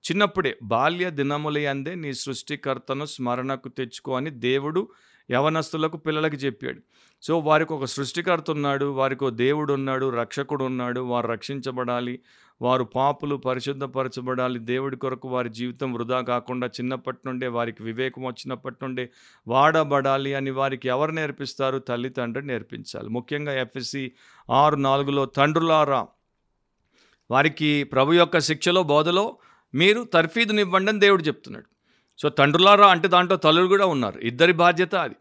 చిన్నప్పుడే బాల్య దినములే అందే నీ సృష్టికర్తను స్మరణకు తెచ్చుకో అని దేవుడు యవనస్తులకు పిల్లలకి చెప్పాడు. సో వారికి ఒక సృష్టికర్త ఉన్నాడు వారికి దేవుడు ఉన్నాడు రక్షకుడు ఉన్నాడు వారు రక్షించబడాలి వారు పాపులు పరిశుద్ధపరచబడాలి దేవుడి కొరకు వారి జీవితం వృధా కాకుండా చిన్నప్పటి నుండే వారికి వివేకం వచ్చినప్పటి నుండే వాడబడాలి అని వారికి ఎవరు నేర్పిస్తారు? తల్లి నేర్పించాలి. ముఖ్యంగా ఎఫ్ఎస్సి ఆరు నాలుగులో తండ్రులారా వారికి ప్రభు యొక్క శిక్షలో బోధలో మీరు తర్ఫీదునివ్వండి అని దేవుడు చెప్తున్నాడు. సో తండ్రులారా అంటే దాంట్లో తల్లులు కూడా ఉన్నారు. ఇద్దరి బాధ్యత అది.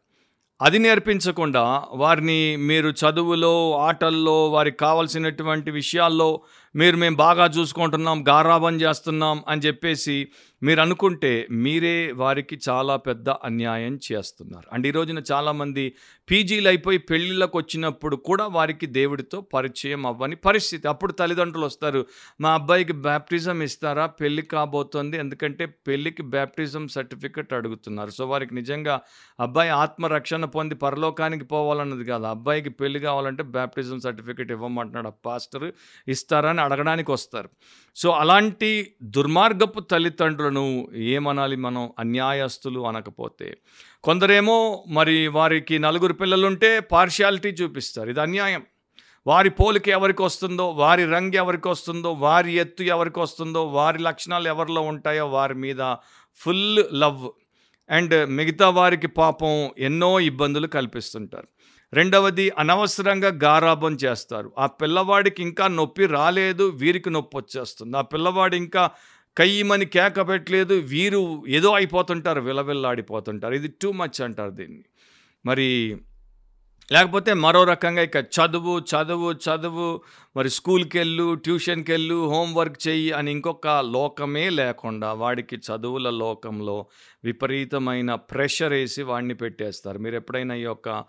అది నేర్పించకుండా వారిని మీరు చదువులో ఆటల్లో వారికి కావాల్సినటువంటి విషయాల్లో మీరు మేము బాగా చూసుకుంటున్నాం గారాబం చేస్తున్నాం అని చెప్పేసి మీరు అనుకుంటే మీరే వారికి చాలా పెద్ద అన్యాయం చేస్తున్నారు. అండ్ ఈ రోజున చాలామంది పీజీలు అయిపోయి పెళ్ళిళ్ళకు వచ్చినప్పుడు కూడా వారికి దేవుడితో పరిచయం అవ్వని పరిస్థితి. అప్పుడు తల్లిదండ్రులు వస్తారు మా అబ్బాయికి బ్యాప్టిజం ఇస్తారా? పెళ్ళి కాబోతోంది. ఎందుకంటే పెళ్ళికి బ్యాప్టిజం సర్టిఫికెట్ అడుగుతున్నారు. సో వారికి నిజంగా అబ్బాయి ఆత్మరక్షణ పొంది పరలోకానికి పోవాలన్నది కాదు. అబ్బాయికి పెళ్ళి కావాలంటే బ్యాప్టిజం సర్టిఫికెట్ ఇవ్వమంటున్నాడు పాస్టర్. ఇస్తారని అడగడానికి వస్తారు. సో అలాంటి దుర్మార్గపు తల్లిదండ్రులు తల్లిదండ్రులను ఏమనాలి మనం అన్యాయస్తులు అనకపోతే. కొందరేమో మరి వారికి నలుగురు పిల్లలుంటే పార్షియాలిటీ చూపిస్తారు. ఇది అన్యాయం. వారి పోలిక ఎవరికి వస్తుందో వారి రంగు ఎవరికి వస్తుందో వారి ఎత్తు ఎవరికి వస్తుందో వారి లక్షణాలు ఎవరిలో ఉంటాయో వారి మీద ఫుల్ లవ్. అండ్ మిగతా వారికి పాపం ఎన్నో ఇబ్బందులు కల్పిస్తుంటారు. రెండవది అనవసరంగా గారాబం చేస్తారు. ఆ పిల్లవాడికి ఇంకా నొప్పి రాలేదు వీరికి నొప్పి వచ్చేస్తుంది. ఆ పిల్లవాడు ఇంకా కయ్యమని కేక పెట్టలేదు వీరు ఏదో అయిపోతుంటారు విలవిల్లాడిపోతుంటారు. ఇది టూ మచ్ అంటారు దీన్ని. మరి లేకపోతే మరో రకంగా ఇక చదువు చదువు చదువు మరి స్కూల్కి వెళ్ళు ట్యూషన్కి వెళ్ళు హోంవర్క్ చెయ్యి అని ఇంకొక లోకమే లేకుండా వాడికి చదువుల లోకంలో విపరీతమైన ప్రెషర్ వేసి వాడిని పెట్టేస్తారు. మీరు ఎప్పుడైనా ఈ యొక్క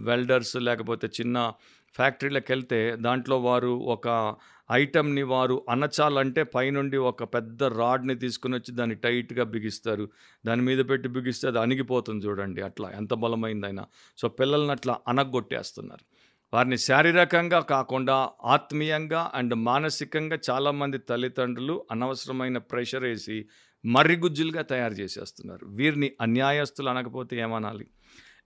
వెల్డర్స్ లేకపోతే చిన్న ఫ్యాక్టరీలకు వెళ్తే దాంట్లో వారు ఒక ఐటమ్ని వారు అనచాలంటే పైనుండి ఒక పెద్ద రాడ్ని తీసుకుని వచ్చి దాన్ని టైట్గా బిగిస్తారు. దాని మీద పెట్టి బిగిస్తే అది అణిగిపోతుంది చూడండి అట్లా ఎంత బలమైందైనా. సో పిల్లల్ని అట్లా అనగొట్టేస్తున్నారు వారిని శారీరకంగా కాకుండా ఆత్మీయంగా అండ్ మానసికంగా చాలామంది తల్లిదండ్రులు అనవసరమైన ప్రెషర్ వేసి మర్రిగుజ్జులుగా తయారు చేసేస్తున్నారు. వీరిని అన్యాయస్తులు అనకపోతే ఏమనాలి?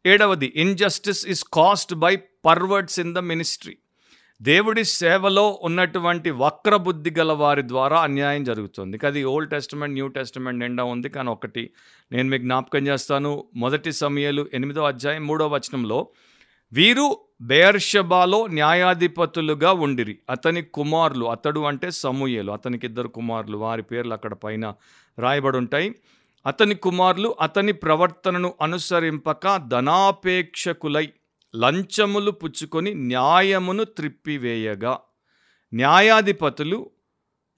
ఏడవది injustice is caused by perverts in the ministry. దేవుడి సేవలో ఉన్నటువంటి వక్రబుద్ధి గల వారి ద్వారా అన్యాయం జరుగుతుంది. అది ఓల్డ్ టెస్టమెంట్ న్యూ టెస్టమెంట్ నిండా ఉంది. కానీ ఒకటి నేను మీకు జ్ఞాపకం చేస్తాను. మొదటి సమయాలు ఎనిమిదో అధ్యాయం మూడో వచనంలో వీరు బేర్షబాలో న్యాయాధిపతులుగా ఉండిరి. అతని కుమారులు అతడు అంటే సమూయేలు. అతనికి ఇద్దరు కుమారులు వారి పేర్లు అక్కడ పైన రాయబడి ఉంటాయి. అతని కుమారులు అతని ప్రవర్తనను అనుసరింపక ధనాపేక్షకులై లంచములు పుచ్చుకొని న్యాయమును త్రిప్పివేయగా. న్యాయాధిపతులు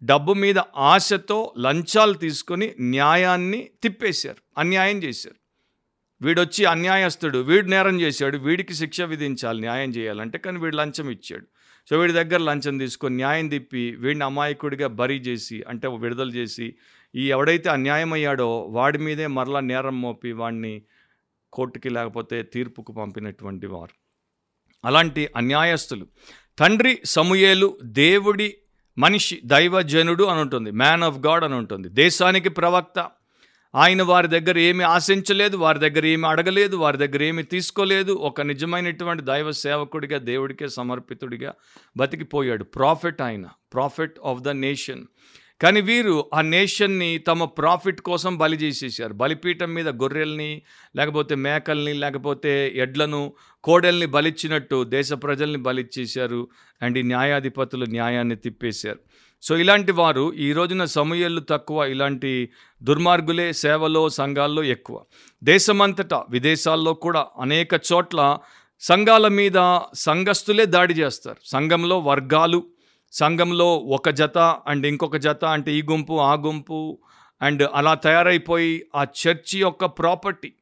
డబ్బు మీద ఆశతో లంచాలు తీసుకొని న్యాయాన్ని తిప్పేశారు అన్యాయం చేశారు. వీడొచ్చి అన్యాయస్తుడు వీడు నేరం చేశాడు వీడికి శిక్ష విధించాలి న్యాయం చేయాలంటే కానీ వీడు లంచం ఇచ్చాడు. సో వీడి దగ్గర లంచం తీసుకొని న్యాయం తిప్పి వీడిని అమాయకుడిగా బరీ చేసి అంటే విడుదల చేసి ఈ ఎవడైతే అన్యాయం అయ్యాడో వాడి మీదే మరలా నేరం మోపి వాడిని కోర్టుకి లేకపోతే తీర్పుకు పంపినటువంటి వారు. అలాంటి అన్యాయస్తులు. తండ్రి సమూయేలు దేవుడి మనిషి దైవజనుడు అని ఉంటుంది. మ్యాన్ ఆఫ్ గాడ్ అని ఉంటుంది. దేశానికి ప్రవక్త. ఆయన వారి దగ్గర ఏమి ఆశించలేదు వారి దగ్గర ఏమి అడగలేదు వారి దగ్గర ఏమి తీసుకోలేదు. ఒక నిజమైనటువంటి దైవ సేవకుడిగా దేవుడికే సమర్పితుడిగా బతికిపోయాడు. ప్రాఫిట్ ఆయన. ప్రాఫిట్ ఆఫ్ ద నేషన్ కానీ వీరు ఆ నేషన్ని తమ ప్రాఫిట్ కోసం బలి చేసేసారు బలిపీఠం మీద గొర్రెల్ని లేకపోతే మేకల్ని లేకపోతే ఎడ్లను కోడెల్ని బలిచ్చినట్టు దేశ ప్రజల్ని బలిచ్చేశారు అండ్ ఈ న్యాయాధిపతులు న్యాయాన్ని తిప్పేశారు. సో ఇలాంటి వారు ఈ రోజున సమూహలు తక్కువ ఇలాంటి దుర్మార్గులే సేవలో సంఘాల్లో ఎక్కువ. దేశమంతటా విదేశాల్లో కూడా అనేక చోట్ల సంఘాల మీద సంఘస్థులే దాడి చేస్తారు. సంఘంలో వర్గాలు సంఘంలో ఒక జత అండ్ ఇంకొక జత అంటే ఈ గుంపు ఆ గుంపు అండ్ అలా తయారైపోయి ఆ చర్చి యొక్క ప్రాపర్టీ.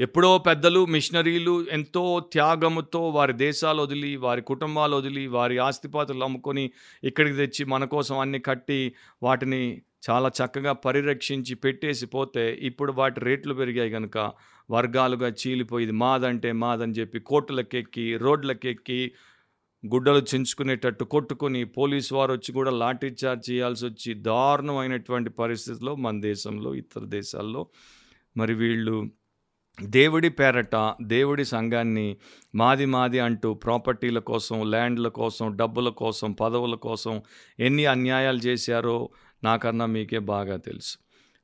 ఎప్పుడో పెద్దలు మిషనరీలు ఎంతో త్యాగముతో వారి దేశాలు వదిలి వారి కుటుంబాలు వదిలి వారి ఆస్తిపాతులు అమ్ముకొని ఇక్కడికి తెచ్చి మన కోసం అన్ని కట్టి వాటిని చాలా చక్కగా పరిరక్షించి పెట్టేసి పోతే ఇప్పుడు వాటి రేట్లు పెరిగాయి కనుక వర్గాలుగా చీలిపోయి మాదంటే మాదని చెప్పి కోర్టులకెక్కి రోడ్లకెక్కి గుడ్డలు చించుకునేటట్టు కొట్టుకొని పోలీస్ వారు వచ్చి కూడా లాఠీ చార్జ్ చేయాల్సి వచ్చి దారుణమైనటువంటి పరిస్థితిలో మన దేశంలో ఇతర దేశాల్లో. మరి వీళ్ళు దేవుడి పేరట దేవుడి సంఘాన్ని మాది మాది అంటూ ప్రాపర్టీల కోసం ల్యాండ్ల కోసం డబ్బుల కోసం పదవుల కోసం ఎన్ని అన్యాయాలు చేశారో నాకన్నా మీకే బాగా తెలుసు.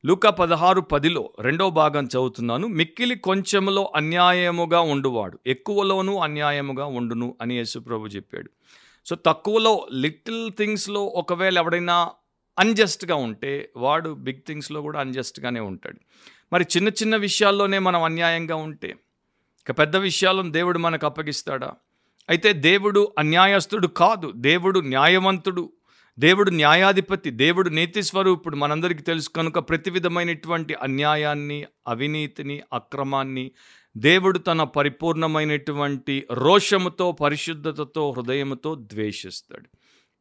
లూక పదహారు పదిలో రెండో భాగం చదువుతున్నాను. మిక్కిలి కొంచెంలో అన్యాయముగా ఉండువాడు. ఎక్కువలోనూ అన్యాయముగా ఉండును అని యేసుప్రభు చెప్పాడు. సో తక్కువలో లిటిల్ థింగ్స్లో ఒకవేళ ఎవడైనా అన్జస్ట్గా ఉంటే వాడు బిగ్ థింగ్స్లో కూడా అన్జస్ట్గానే ఉంటాడు. మరి చిన్న చిన్న విషయాల్లోనే మనం అన్యాయంగా ఉంటే ఇక పెద్ద విషయాలను దేవుడు మనకు అప్పగిస్తాడా? అయితే దేవుడు అన్యాయస్తుడు కాదు. దేవుడు న్యాయవంతుడు దేవుడు న్యాయాధిపతి దేవుడు నీతి స్వరూపుడు మనందరికీ తెలుసు. కనుక ప్రతి విధమైనటువంటి అన్యాయాన్ని అవినీతిని అక్రమాన్ని దేవుడు తన పరిపూర్ణమైనటువంటి రోషముతో పరిశుద్ధతతో హృదయముతో ద్వేషిస్తాడు.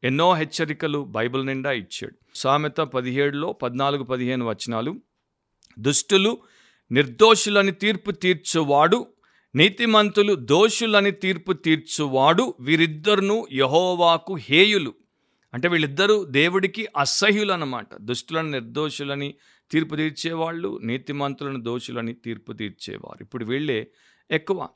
ఎన్నో హెచ్చరికలు బైబిల్ నిండా ఇచ్చాడు. సామెత పదిహేడులో పద్నాలుగు పదిహేను వచనాలు. దుష్టులు నిర్దోషులని తీర్పు తీర్చువాడు నీతిమంతులు దోషులని తీర్పు తీర్చువాడు వీరిద్దరును యహోవాకు హేయులు. అంటే వీళ్ళిద్దరూ దేవుడికి అసహ్యులు అన్నమాట దుష్టులను నిర్దోషులని తీర్పు తీర్చేవాళ్ళు నీతిమంతులను దోషులని తీర్పు తీర్చేవారు. ఇప్పుడు వీళ్ళే ఎక్కువ.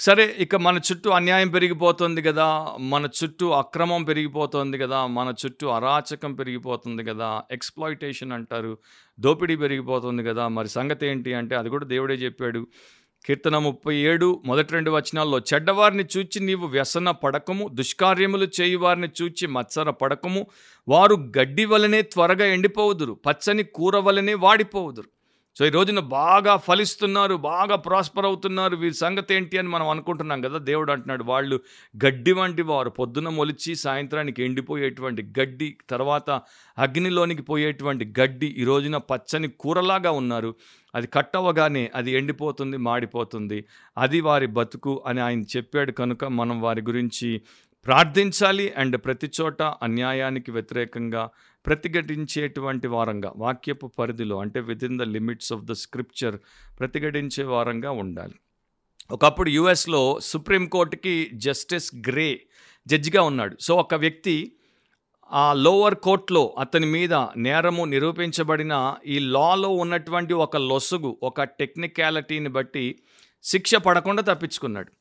సరే ఇక మన చుట్టూ అన్యాయం పెరిగిపోతుంది కదా మన చుట్టూ అక్రమం పెరిగిపోతుంది కదా మన చుట్టూ అరాచకం పెరిగిపోతుంది కదా ఎక్స్ప్లాయిటేషన్ అంటారు దోపిడీ పెరిగిపోతుంది కదా మరి సంగతి ఏంటి అంటే అది కూడా దేవుడే చెప్పాడు. కీర్తన ముప్పై ఏడు మొదటి రెండు వచనాల్లో చెడ్డవారిని చూచి నీవు వ్యసన పడకము దుష్కార్యములు చేయువారిని చూచి మత్సర పడకము వారు గడ్డి వలనే త్వరగా ఎండిపోవుదురు పచ్చని కూర వలనే వాడిపోవుదురు. సో ఈ రోజున బాగా ఫలిస్తున్నారు బాగా ప్రాస్పర్ అవుతున్నారు. వీరి సంగతి ఏంటి అని మనం అనుకుంటున్నాం కదా. దేవుడు అంటున్నాడు వాళ్ళు గడ్డి వంటి వారు. పొద్దున మొలిచి సాయంత్రానికి ఎండిపోయేటువంటి గడ్డి తర్వాత అగ్నిలోనికి పోయేటువంటి గడ్డి ఈ రోజున పచ్చని కూరలాగా ఉన్నారు. అది కట్టవగానే అది ఎండిపోతుంది మాడిపోతుంది. అది వారి బతుకు అని ఆయన చెప్పాడు కనుక మనం వారి గురించి ప్రార్థించాలి. అండ్ ప్రతి చోట అన్యాయానికి వ్యతిరేకంగా ప్రతిఘటించేటువంటి వారంగా వాక్యపు పరిధిలో అంటే within the limits of the scripture ప్రతిఘటించే వారంగా ఉండాలి. ఒకప్పుడు యుఎస్లో సుప్రీంకోర్టుకి జస్టిస్ గ్రే జడ్జిగా ఉన్నాడు. సో ఒక వ్యక్తి ఆ లోవర్ కోర్టులో అతని మీద నేరము నిరూపించబడిన ఈ లాలో ఉన్నటువంటి ఒక లొసుగు ఒక టెక్నికాలిటీని బట్టి శిక్ష పడకుండా తప్పించుకున్నాడు.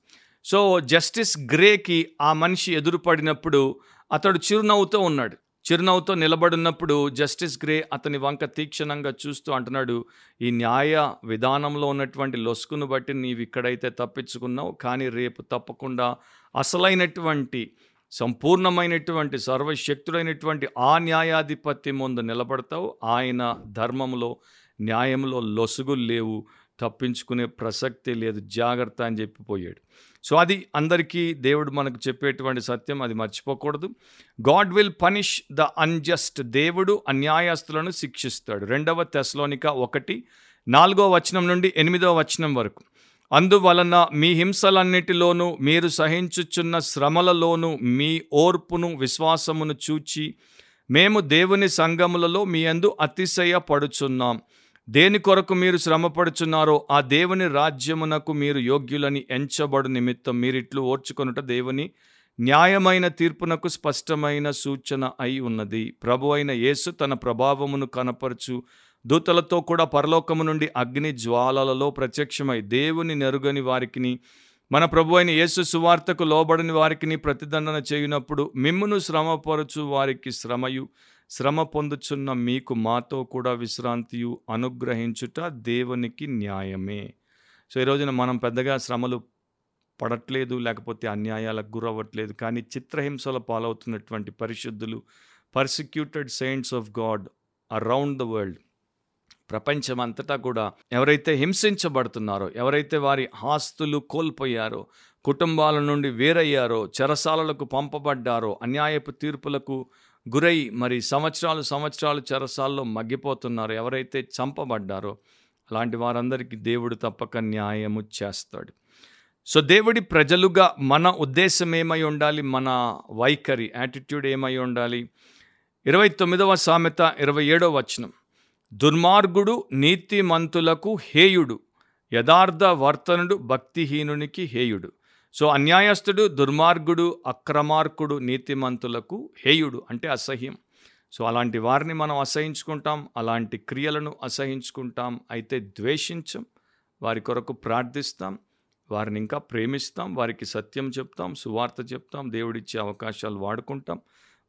సో జస్టిస్ గ్రేకి ఆ మనిషి ఎదురుపడినప్పుడు అతడు చిరునవ్వుతో ఉన్నాడు. చిరునవ్వుతో నిలబడినప్పుడు జస్టిస్ గ్రే అతని వంక తీక్షణంగా చూస్తూ అంటున్నాడు ఈ న్యాయ విధానంలో ఉన్నటువంటి లొసుకును బట్టి నీవు ఇక్కడైతే తప్పించుకున్నావు కానీ రేపు తప్పకుండా అసలైనటువంటి సంపూర్ణమైనటువంటి సర్వశక్తుడైనటువంటి ఆ న్యాయాధిపత్యం ముందు నిలబడతావు. ఆయన ధర్మంలో న్యాయంలో లొసుగులు లేవు తప్పించుకునే ప్రసక్తి లేదు. జాగ్రత్త అని చెప్పిపోయాడు. సో అది అందరికీ దేవుడు మనకు చెప్పేటువంటి సత్యం అది మర్చిపోకూడదు. God will punish the unjust దేవుడు అన్యాయస్తులను శిక్షిస్తాడు. రెండవ తెస్లోనిక ఒకటి నాలుగో వచనం నుండి ఎనిమిదవ వచనం వరకు. అందువలన మీ హింసలన్నిటిలోనూ మీరు సహించుచున్న శ్రమలలోనూ మీ ఓర్పును విశ్వాసమును చూచి మేము దేవుని సంఘములలో మీ అందు అతిశయపడుచున్నాం. దేని కొరకు మీరు శ్రమపడుచున్నారో ఆ దేవుని రాజ్యమునకు మీరు యోగ్యులని ఎంచబడు నిమిత్తం మీరిట్లు ఓర్చుకొనుట దేవుని న్యాయమైన తీర్పునకు స్పష్టమైన సూచన అయి ఉన్నది. ప్రభు అయిన యేసు తన ప్రభావమును కనపరచు దూతలతో కూడా పరలోకము నుండి అగ్ని జ్వాలలలో ప్రత్యక్షమై దేవుని నెరుగని వారికిని మన ప్రభు అయిన యేసు సువార్తకు లోబడని వారికిని ప్రతిదండన చేయునప్పుడు మిమ్మును శ్రమపరచు వారికి శ్రమయు. శ్రమ పొందుచున్న మీకు మాతో కూడా విశ్రాంతియు అనుగ్రహించుట దేవునికి న్యాయమే. సో ఈ రోజున మనం పెద్దగా శ్రమలు పడట్లేదు లేకపోతే అన్యాయాలకు గురవ్వట్లేదు కానీ చిత్రహింసల పాలవుతున్నటువంటి పరిశుద్ధులు persecuted saints of God around the world ప్రపంచమంతటా కూడా ఎవరైతే హింసించబడుతున్నారో ఎవరైతే వారి ఆస్తులు కోల్పోయారో కుటుంబాల నుండి వేరయ్యారో చెరసాలలకు పంపబడ్డారో అన్యాయపు తీర్పులకు గురై మరి సంవత్సరాలు సంవత్సరాలు చెరసాల్లో మగ్గిపోతున్నారు. ఎవరైతే చంపబడ్డారో అలాంటి వారందరికీ దేవుడు తప్పక న్యాయము చేస్తాడు. సో దేవుడి ప్రజలుగా మన ఉద్దేశం ఏమై ఉండాలి? మన వైఖరి యాటిట్యూడ్ ఏమై ఉండాలి? ఇరవై తొమ్మిదవ సామెత ఇరవై ఏడవ వచనం. దుర్మార్గుడు నీతిమంతులకు హేయుడు యథార్థ వర్తనుడు భక్తిహీనునికి హేయుడు. సో అన్యాయస్తుడు దుర్మార్గుడు అక్రమార్కుడు నీతిమంతులకు హేయుడు అంటే అసహ్యం. సో అలాంటి వారిని మనం అసహించుకుంటాం అలాంటి క్రియలను అసహించుకుంటాం అయితే ద్వేషించం వారి కొరకు ప్రార్థిస్తాం వారిని ఇంకా ప్రేమిస్తాం వారికి సత్యం చెప్తాం సువార్త చెప్తాం దేవుడిచ్చే అవకాశాలు వాడుకుంటాం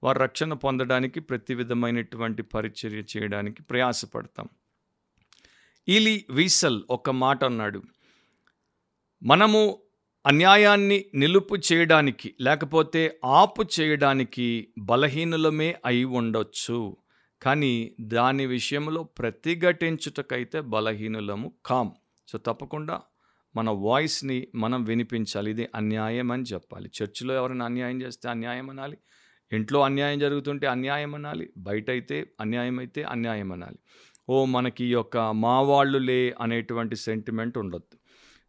వారు రక్షణ పొందడానికి ప్రతి విధమైనటువంటి పరిచర్య చేయడానికి ప్రయాసపడతాం. ఈలీ వీసల్ ఒక మాట అన్నాడు. మనము అన్యాయాన్ని నిలుపు చేయడానికి లేకపోతే ఆపు చేయడానికి బలహీనులమే అయి ఉండొచ్చు. కానీ దాని విషయంలో ప్రతిఘటించుటకైతే బలహీనులము కాం. సో తప్పకుండా మన వాయిస్ని మనం వినిపించాలి. ఇది అన్యాయం అని చెప్పాలి. చర్చిలో ఎవరైనా అన్యాయం చేస్తే అన్యాయం అనాలి. ఇంట్లో అన్యాయం జరుగుతుంటే అన్యాయం అనాలి. బయట అయితే అన్యాయం అయితే అన్యాయం అనాలి. ఓ మనకి ఈ యొక్క మా వాళ్ళులే అనేటువంటి సెంటిమెంట్ ఉండొద్దు.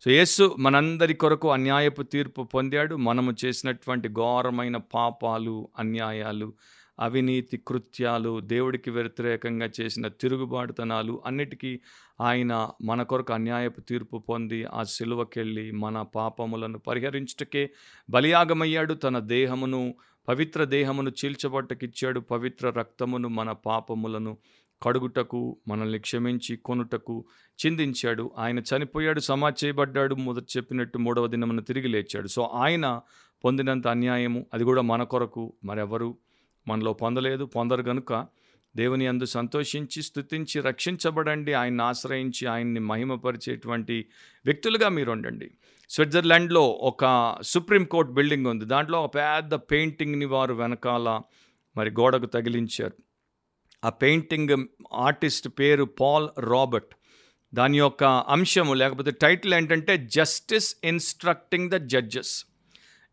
సో యేసు మనందరి కొరకు అన్యాయపు తీర్పు పొందాడు. మనము చేసినటువంటి ఘోరమైన పాపాలు అన్యాయాలు అవినీతి కృత్యాలు దేవుడికి వ్యతిరేకంగా చేసిన తిరుగుబాటుతనాలు అన్నిటికీ ఆయన మన కొరకు అన్యాయపు తీర్పు పొంది ఆ సిలువకెళ్ళి మన పాపములను పరిహరించుటకే బలియాగమయ్యాడు. తన దేహమును పవిత్ర దేహమును చీల్చబట్టకిచ్చాడు. పవిత్ర రక్తమును మన పాపములను కడుగుటకు మనల్ని క్షమించి కొనుటకు చిందించాడు. ఆయన చనిపోయాడు సమా చేయబడ్డాడు మొదట చెప్పినట్టు మూడవ దినమున తిరిగి లేచాడు. సో ఆయన పొందినంత అన్యాయము అది కూడా మన కొరకు మరెవరు మనలో పొందలేదు. పొందరు గనుక దేవుని అందు సంతోషించి స్థుతించి రక్షించబడండి. ఆయన్ని ఆశ్రయించి ఆయన్ని మహిమపరిచేటువంటి వ్యక్తులుగా మీరు ఉండండి స్విట్జర్లాండ్లో ఒక సుప్రీంకోర్టు బిల్డింగ్ ఉంది. దాంట్లో ఒక పెద్ద పెయింటింగ్ని వారు వెనకాల మరి గోడకు తగిలించారు. ఆ పెయింటింగ్ ఆర్టిస్ట్ పేరు పాల్ రాబర్ట్. దాని యొక్క అంశము లేకపోతే టైటిల్ ఏంటంటే జస్టిస్ ఇన్స్ట్రక్టింగ్ ద జడ్జెస్.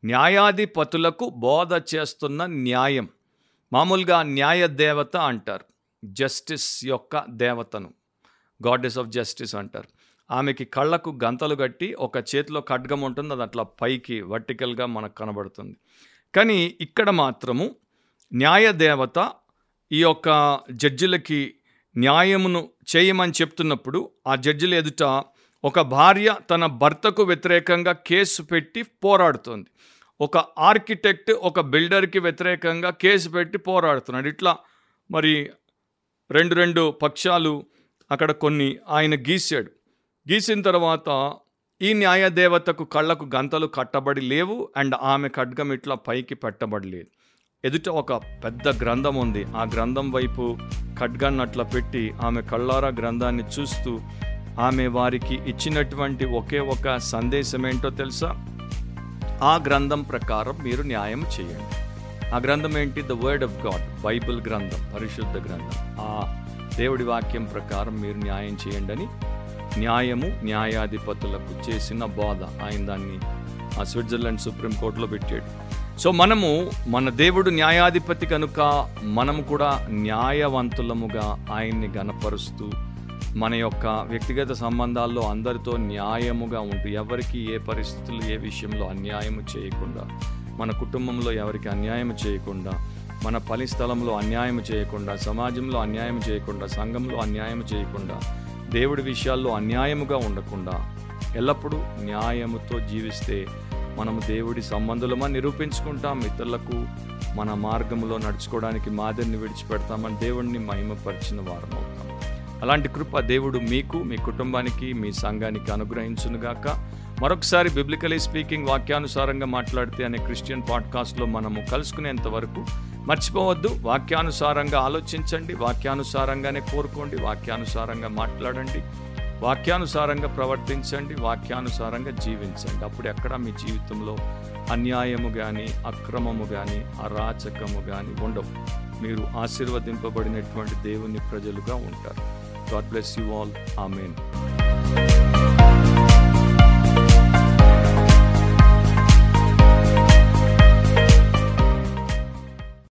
న్యాయాధిపతులకు బోధ చేస్తున్న న్యాయం. మామూలుగా న్యాయ దేవత అంటారు. జస్టిస్ యొక్క దేవతను. గాడెస్ ఆఫ్ జస్టిస్ అంటారు. ఆమెకి కళ్ళకు గంతలు కట్టి ఒక చేతిలో ఖడ్గం ఉంటుంది అది అట్లా పైకి వర్టికల్గా మనకు కనబడుతుంది. కానీ ఇక్కడ మాత్రము న్యాయ దేవత ఈ యొక్క జడ్జిలకి న్యాయమును చేయమని చెప్తున్నప్పుడు ఆ జడ్జిల ఎదుట ఒక భార్య తన భర్తకు వ్యతిరేకంగా కేసు పెట్టి పోరాడుతోంది. ఒక ఆర్కిటెక్ట్ ఒక బిల్డర్కి వ్యతిరేకంగా కేసు పెట్టి పోరాడుతున్నాడు. ఇట్లా మరి రెండు రెండు పక్షాలు అక్కడ కొన్ని ఆయన గీశాడు. గీసిన తర్వాత ఈ న్యాయదేవతకు కళ్ళకు గంతలు కట్టబడి లేవు అండ్ ఆమె ఖడ్గం ఇట్లా పైకి పెట్టబడలేదు. ఎదుట ఒక పెద్ద గ్రంథం ఉంది. ఆ గ్రంథం వైపు ఖడ్గాన్ని అట్లా పెట్టి ఆమె కళ్ళారా గ్రంథాన్ని చూస్తూ ఆమె వారికి ఇచ్చినటువంటి ఒకే ఒక సందేశం ఏంటో తెలుసా? ఆ గ్రంథం ప్రకారం మీరు న్యాయం చేయండి. ఆ గ్రంథం ఏంటి? The word of God Bible గ్రంథం పరిశుద్ధ గ్రంథం. ఆ దేవుడి వాక్యం ప్రకారం మీరు న్యాయం చేయండి అని న్యాయము న్యాయాధిపతులకు చేసిన బోధ. ఆయన దాన్ని ఆ స్విట్జర్లాండ్ సుప్రీంకోర్టులో పెట్టాడు. సో మనము మన దేవుడు న్యాయాధిపతి కనుక మనము కూడా న్యాయవంతులముగా ఆయన్ని గనపరుస్తూ మన యొక్క వ్యక్తిగత సంబంధాల్లో అందరితో న్యాయముగా ఉంటూ ఎవరికి ఏ పరిస్థితులు ఏ విషయంలో అన్యాయం చేయకుండా మన కుటుంబంలో ఎవరికి అన్యాయం చేయకుండా మన పని స్థలంలో అన్యాయం చేయకుండా సమాజంలో అన్యాయం చేయకుండా సంఘంలో అన్యాయం చేయకుండా దేవుడి విషయాల్లో అన్యాయముగా ఉండకుండా ఎల్లప్పుడూ న్యాయముతో జీవిస్తే మనము దేవుడి సంబంధులమని నిరూపించుకుంటాం. ఇతరులకు మన మార్గంలో నడుచుకోవడానికి మాదిరిని విడిచిపెడతామని దేవుడిని మహిమపరిచిన వారం అవుతాం. అలాంటి కృప దేవుడు మీకు మీ కుటుంబానికి మీ సంఘానికి అనుగ్రహించునుగాక. మరొకసారి బిబ్లికలీ స్పీకింగ్ వాక్యానుసారంగా మాట్లాడితే అనే క్రిస్టియన్ పాడ్కాస్ట్లో మనము కలుసుకునేంత వరకు మర్చిపోవద్దు. వాక్యానుసారంగా ఆలోచించండి వాక్యానుసారంగానే కోరుకోండి వాక్యానుసారంగా మాట్లాడండి. వాక్యానుసారంగా ప్రవర్తించండి వాక్యానుసారంగా జీవించండి. అప్పుడు ఎక్కడ మీ జీవితంలో అన్యాయము కానీ అక్రమము కానీ అరాచకము కానీ ఉండవు. మీరు ఆశీర్వదింపబడినటువంటి దేవుని ప్రజలుగా ఉంటారు. God bless you all. Amen.